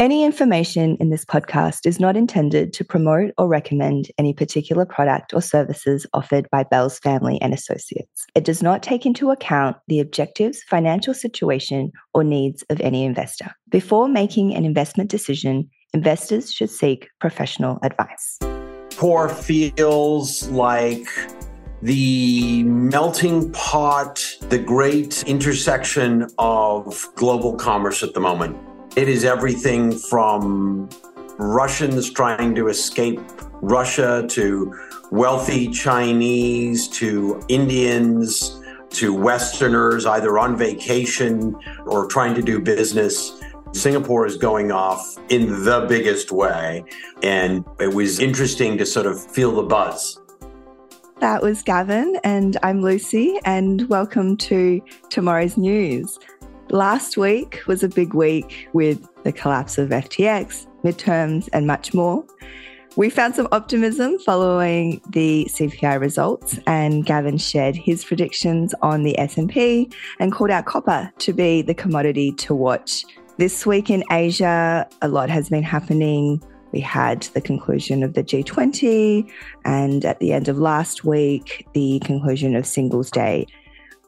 Any information in this podcast is not intended to promote or recommend any particular product or services offered by Bell's family and associates. It does not take into account the objectives, financial situation, or needs of any investor. Before making an investment decision, investors should seek professional advice. Core feels like the melting pot, the great intersection of global commerce at the moment. It is everything from Russians trying to escape Russia to wealthy Chinese to Indians to Westerners either on vacation or trying to do business. Singapore is going off in the biggest way. And it was interesting to sort of feel the buzz. That was Gavin, and I'm Lucy, and welcome to tomorrow's news. Last week was a big week with the collapse of FTX, midterms, and much more. We found some optimism following the CPI results, and Gavin shared his predictions on the S&P and called out copper to be the commodity to watch. This week in Asia, a lot has been happening. We had the conclusion of the G20, and at the end of last week, the conclusion of Singles Day.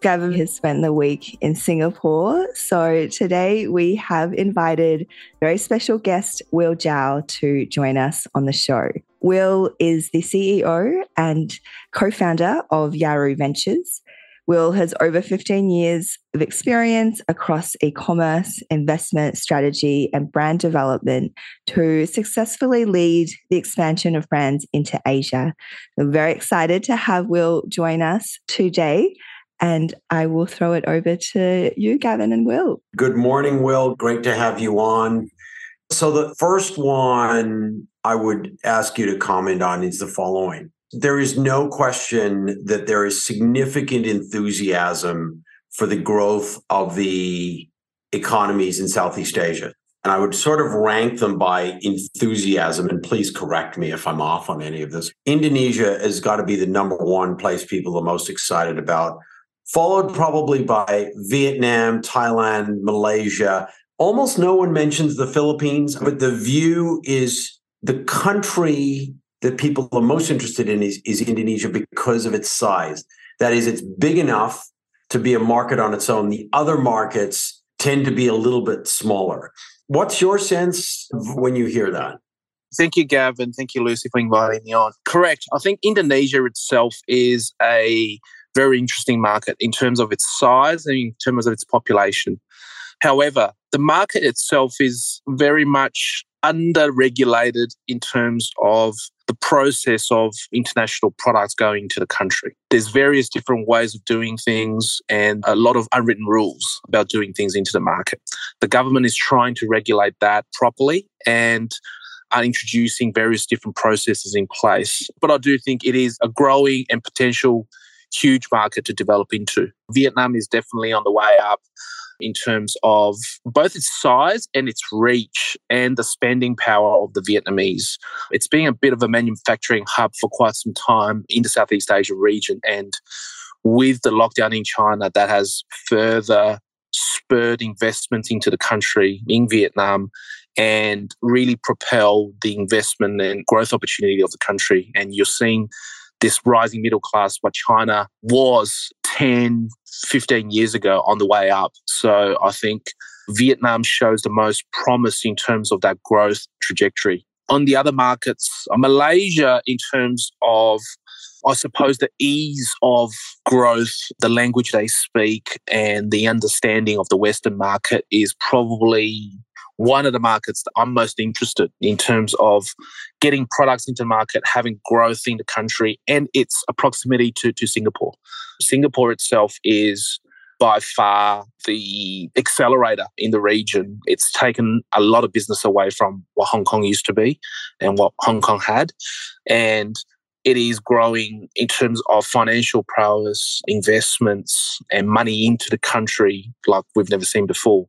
Gavin has spent the week in Singapore. So today we have invited very special guest Will Zhao to join us on the show. Will is the CEO and co founder of Yaru Ventures. Will has over 15 years of experience across e commerce, investment strategy, and brand development to successfully lead the expansion of brands into Asia. We're very excited to have Will join us today. And I will throw it over to you, Gavin and Will. Good morning, Will. Great to have you on. So, the first one I would ask you to comment on is the following There is no question that there is significant enthusiasm for the growth of the economies in Southeast Asia. And I would sort of rank them by enthusiasm. And please correct me if I'm off on any of this. Indonesia has got to be the number one place people are most excited about followed probably by Vietnam, Thailand, Malaysia. Almost no one mentions the Philippines, but the view is the country that people are most interested in is, is Indonesia because of its size. That is, it's big enough to be a market on its own. The other markets tend to be a little bit smaller. What's your sense when you hear that? Thank you, Gavin. Thank you, Lucy, for inviting me on. Correct. I think Indonesia itself is a very interesting market in terms of its size and in terms of its population. However, the market itself is very much under-regulated in terms of the process of international products going to the country. There's various different ways of doing things and a lot of unwritten rules about doing things into the market. The government is trying to regulate that properly and are introducing various different processes in place. But I do think it is a growing and potential huge market to develop into. Vietnam is definitely on the way up in terms of both its size and its reach and the spending power of the Vietnamese. It's been a bit of a manufacturing hub for quite some time in the Southeast Asia region. And with the lockdown in China, that has further spurred investment into the country in Vietnam and really propel the investment and growth opportunity of the country. And you're seeing this rising middle class what China was 10, 15 years ago on the way up. So I think Vietnam shows the most promise in terms of that growth trajectory. On the other markets, uh, Malaysia, in terms of I suppose the ease of growth, the language they speak, and the understanding of the Western market is probably one of the markets that I'm most interested in terms of getting products into market, having growth in the country, and its proximity to, to Singapore. Singapore itself is by far the accelerator in the region. It's taken a lot of business away from what Hong Kong used to be and what Hong Kong had. And it is growing in terms of financial prowess, investments, and money into the country like we've never seen before.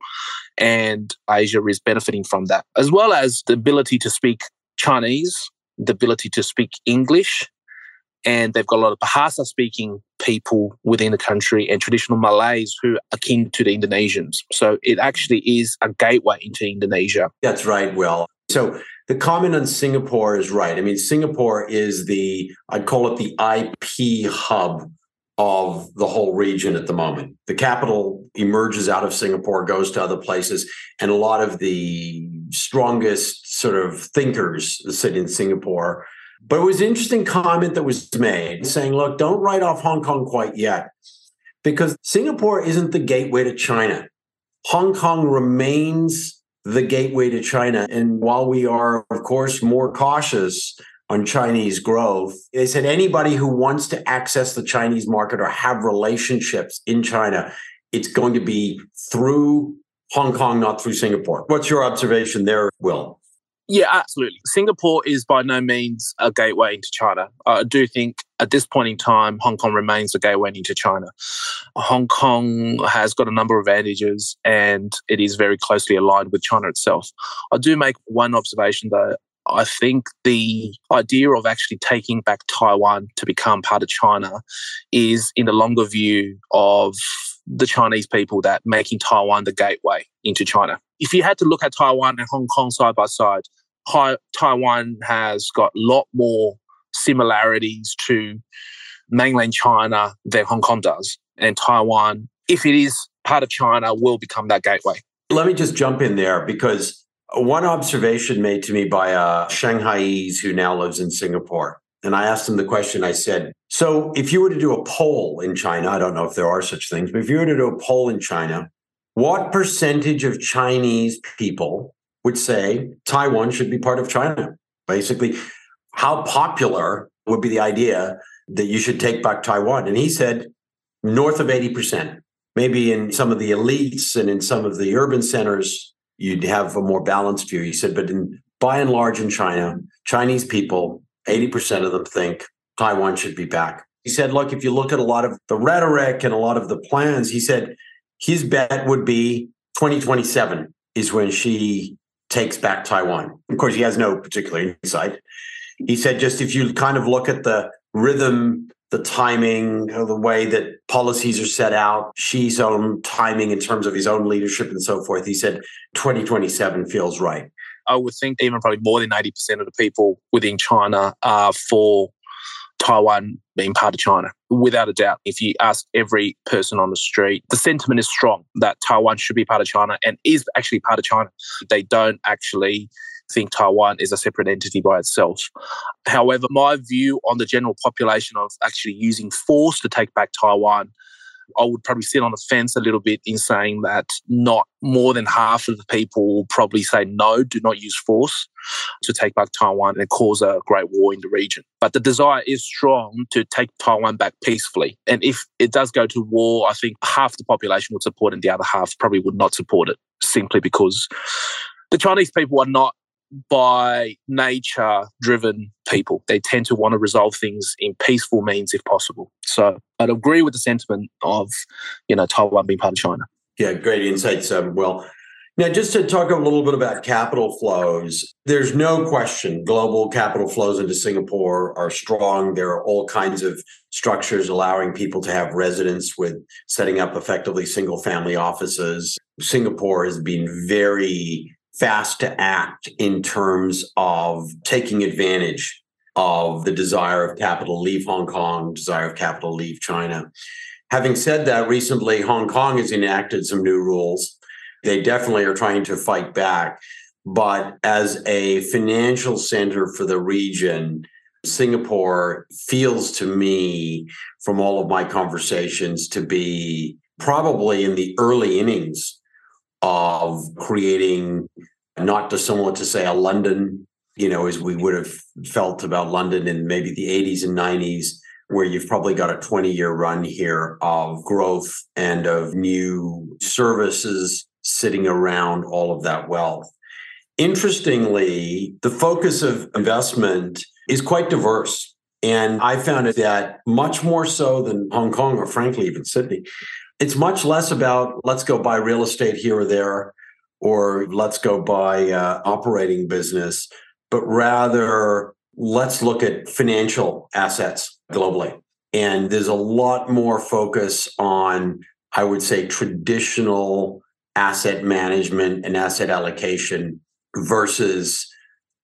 And Asia is benefiting from that, as well as the ability to speak Chinese, the ability to speak English, and they've got a lot of Bahasa speaking people within the country and traditional Malays who are akin to the Indonesians. So it actually is a gateway into Indonesia. That's right, Will. So the comment on Singapore is right. I mean, Singapore is the, I'd call it the IP hub of the whole region at the moment. The capital emerges out of Singapore, goes to other places, and a lot of the strongest sort of thinkers sit in Singapore. But it was an interesting comment that was made saying, look, don't write off Hong Kong quite yet, because Singapore isn't the gateway to China. Hong Kong remains the gateway to China. And while we are, of course, more cautious on Chinese growth. They said anybody who wants to access the Chinese market or have relationships in China, it's going to be through Hong Kong, not through Singapore. What's your observation there, Will? Yeah, absolutely. Singapore is by no means a gateway into China. I do think at this point in time, Hong Kong remains a gateway into China. Hong Kong has got a number of advantages and it is very closely aligned with China itself. I do make one observation though. I think the idea of actually taking back Taiwan to become part of China is in the longer view of the Chinese people that making Taiwan the gateway into China. If you had to look at Taiwan and Hong Kong side by side, Taiwan has got a lot more similarities to mainland China than Hong Kong does. And Taiwan, if it is part of China, will become that gateway. Let me just jump in there because one observation made to me by a Shanghaiese who now lives in Singapore. And I asked him the question I said, So if you were to do a poll in China, I don't know if there are such things, but if you were to do a poll in China, what percentage of Chinese people would say Taiwan should be part of China? Basically, how popular would be the idea that you should take back Taiwan? And he said north of 80%. Maybe in some of the elites and in some of the urban centers, you'd have a more balanced view. He said, but in by and large in China, Chinese people, 80% of them think Taiwan should be back. He said, look, if you look at a lot of the rhetoric and a lot of the plans, he said his bet would be 2027 is when Xi takes back Taiwan. Of course, he has no particular insight. He said, just if you kind of look at the rhythm the timing, the way that policies are set out, Xi's own timing in terms of his own leadership and so forth. He said 2027 feels right. I would think even probably more than 80% of the people within China are for Taiwan being part of China. Without a doubt, if you ask every person on the street, the sentiment is strong that Taiwan should be part of China and is actually part of China. They don't actually think Taiwan is a separate entity by itself. However, my view on the general population of actually using force to take back Taiwan, I would probably sit on the fence a little bit in saying that not more than half of the people will probably say no, do not use force to take back Taiwan and cause a great war in the region. But the desire is strong to take Taiwan back peacefully. And if it does go to war, I think half the population would support it and the other half probably would not support it simply because the Chinese people are not by nature driven people. They tend to want to resolve things in peaceful means if possible. So I'd agree with the sentiment of, you know, Taiwan being part of China. Yeah, great insights, um. Now, just to talk a little bit about capital flows, there's no question global capital flows into Singapore are strong. There are all kinds of structures allowing people to have residence with setting up effectively single family offices. Singapore has been very fast to act in terms of taking advantage of the desire of capital leave Hong Kong, desire of capital leave China. Having said that, recently Hong Kong has enacted some new rules. They definitely are trying to fight back. But as a financial center for the region, Singapore feels to me, from all of my conversations, to be probably in the early innings of creating not dissimilar to say a London, you know, as we would have felt about London in maybe the 80s and 90s, where you've probably got a 20 year run here of growth and of new services sitting around all of that wealth. Interestingly, the focus of investment is quite diverse. And I found that much more so than Hong Kong or frankly, even Sydney, it's much less about let's go buy real estate here or there or let's go buy uh, operating business, but rather let's look at financial assets globally. And there's a lot more focus on, I would say, traditional asset management and asset allocation versus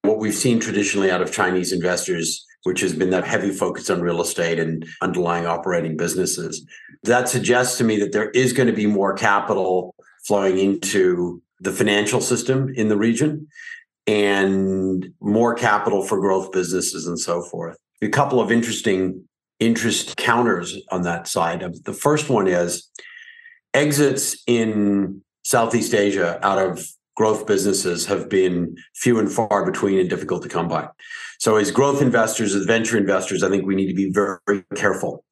what we've seen traditionally out of Chinese investors, which has been that heavy focus on real estate and underlying operating businesses. That suggests to me that there is going to be more capital flowing into the financial system in the region and more capital for growth businesses and so forth. A couple of interesting interest counters on that side. The first one is exits in Southeast Asia out of growth businesses have been few and far between and difficult to come by. So, as growth investors, as venture investors, I think we need to be very, very careful.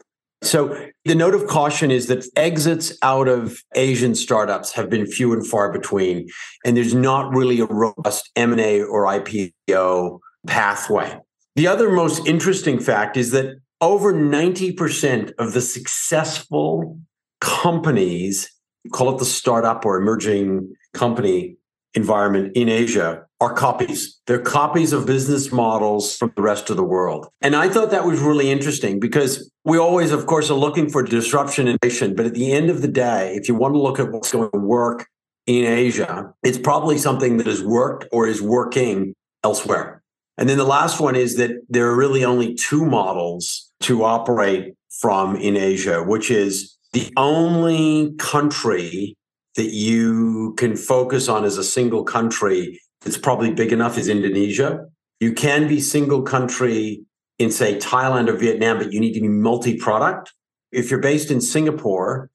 So, the note of caution is that exits out of Asian startups have been few and far between, and there's not really a robust M&A or IPO pathway. The other most interesting fact is that over 90% of the successful companies, call it the startup or emerging company environment in Asia, are copies. They're copies of business models from the rest of the world. And I thought that was really interesting because we always, of course, are looking for disruption in innovation. But at the end of the day, if you want to look at what's going to work in Asia, it's probably something that has worked or is working elsewhere. And then the last one is that there are really only two models to operate from in Asia, which is the only country that you can focus on as a single country that's probably big enough is Indonesia. You can be single country in, say, Thailand or Vietnam, but you need to be multi product. If you're based in Singapore,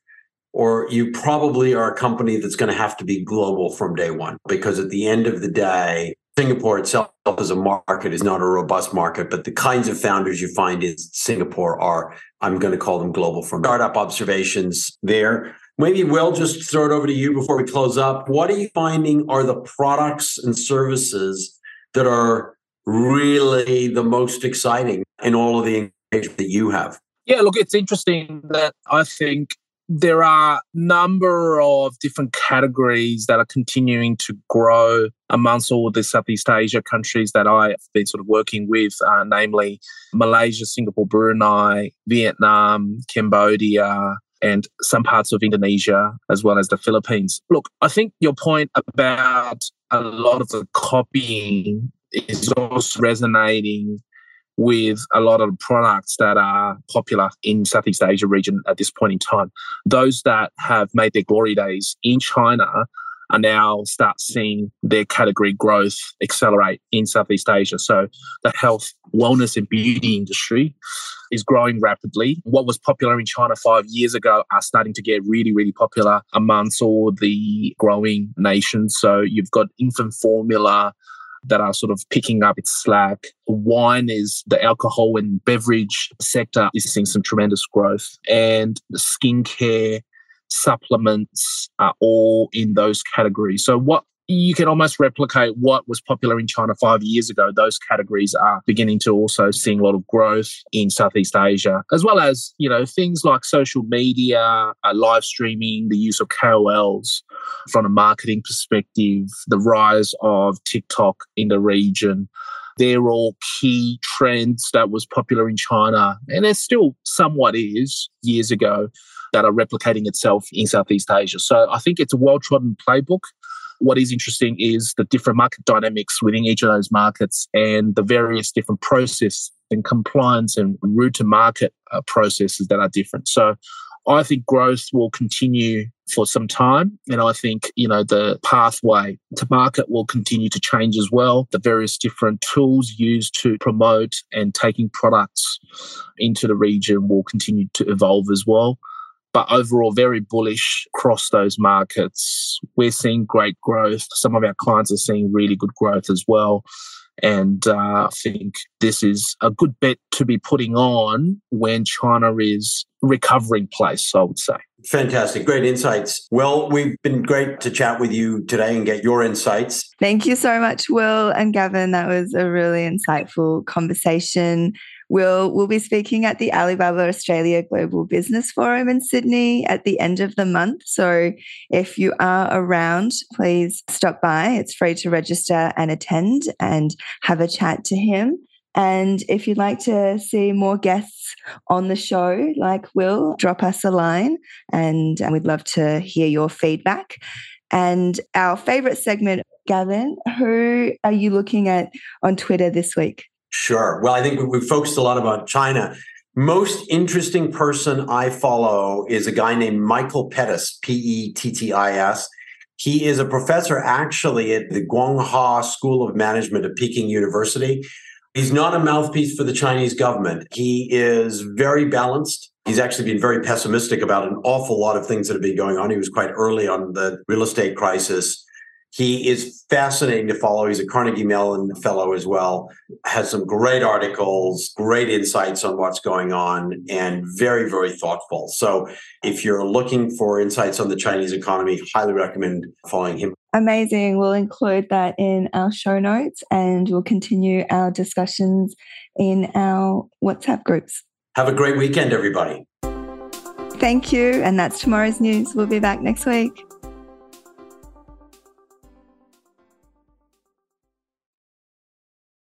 or you probably are a company that's going to have to be global from day one, because at the end of the day, Singapore itself as a market is not a robust market, but the kinds of founders you find in Singapore are, I'm going to call them global from startup observations there. Maybe we'll just throw it over to you before we close up. What are you finding are the products and services that are really the most exciting in all of the engagement that you have? Yeah, look, it's interesting that I think there are a number of different categories that are continuing to grow amongst all the Southeast Asia countries that I've been sort of working with, uh, namely Malaysia, Singapore, Brunei, Vietnam, Cambodia, and some parts of Indonesia, as well as the Philippines. Look, I think your point about a lot of the copying is also resonating with a lot of products that are popular in Southeast Asia region at this point in time. Those that have made their glory days in China are now start seeing their category growth accelerate in Southeast Asia. So the health, wellness, and beauty industry is growing rapidly. What was popular in China five years ago are starting to get really, really popular amongst all the growing nations. So you've got infant formula, that are sort of picking up its slack. Wine is the alcohol and beverage sector is seeing some tremendous growth, and the skincare supplements are all in those categories. So what you can almost replicate what was popular in China five years ago. Those categories are beginning to also seeing a lot of growth in Southeast Asia, as well as you know things like social media, uh, live streaming, the use of KOLs from a marketing perspective, the rise of TikTok in the region. They're all key trends that was popular in China, and it still somewhat is years ago that are replicating itself in Southeast Asia. So I think it's a well trodden playbook. What is interesting is the different market dynamics within each of those markets and the various different process and compliance and route to market uh, processes that are different. So I think growth will continue for some time. And I think, you know, the pathway to market will continue to change as well. The various different tools used to promote and taking products into the region will continue to evolve as well but overall very bullish across those markets. We're seeing great growth. Some of our clients are seeing really good growth as well. And uh, I think this is a good bet to be putting on when China is recovering place, I would say. Fantastic. Great insights. Well, we've been great to chat with you today and get your insights. Thank you so much, Will and Gavin. That was a really insightful conversation. We'll, we'll be speaking at the Alibaba Australia Global Business Forum in Sydney at the end of the month. So if you are around, please stop by. It's free to register and attend and have a chat to him. And if you'd like to see more guests on the show, like Will, drop us a line and we'd love to hear your feedback. And our favorite segment, Gavin, who are you looking at on Twitter this week? Sure. Well, I think we've focused a lot about China. Most interesting person I follow is a guy named Michael Pettis, P E T T I S. He is a professor actually at the Guanghua School of Management at Peking University. He's not a mouthpiece for the Chinese government. He is very balanced. He's actually been very pessimistic about an awful lot of things that have been going on. He was quite early on the real estate crisis. He is fascinating to follow. He's a Carnegie Mellon fellow as well. Has some great articles, great insights on what's going on, and very, very thoughtful. So, if you're looking for insights on the Chinese economy, highly recommend following him. Amazing. We'll include that in our show notes and we'll continue our discussions in our WhatsApp groups. Have a great weekend, everybody. Thank you. And that's tomorrow's news. We'll be back next week.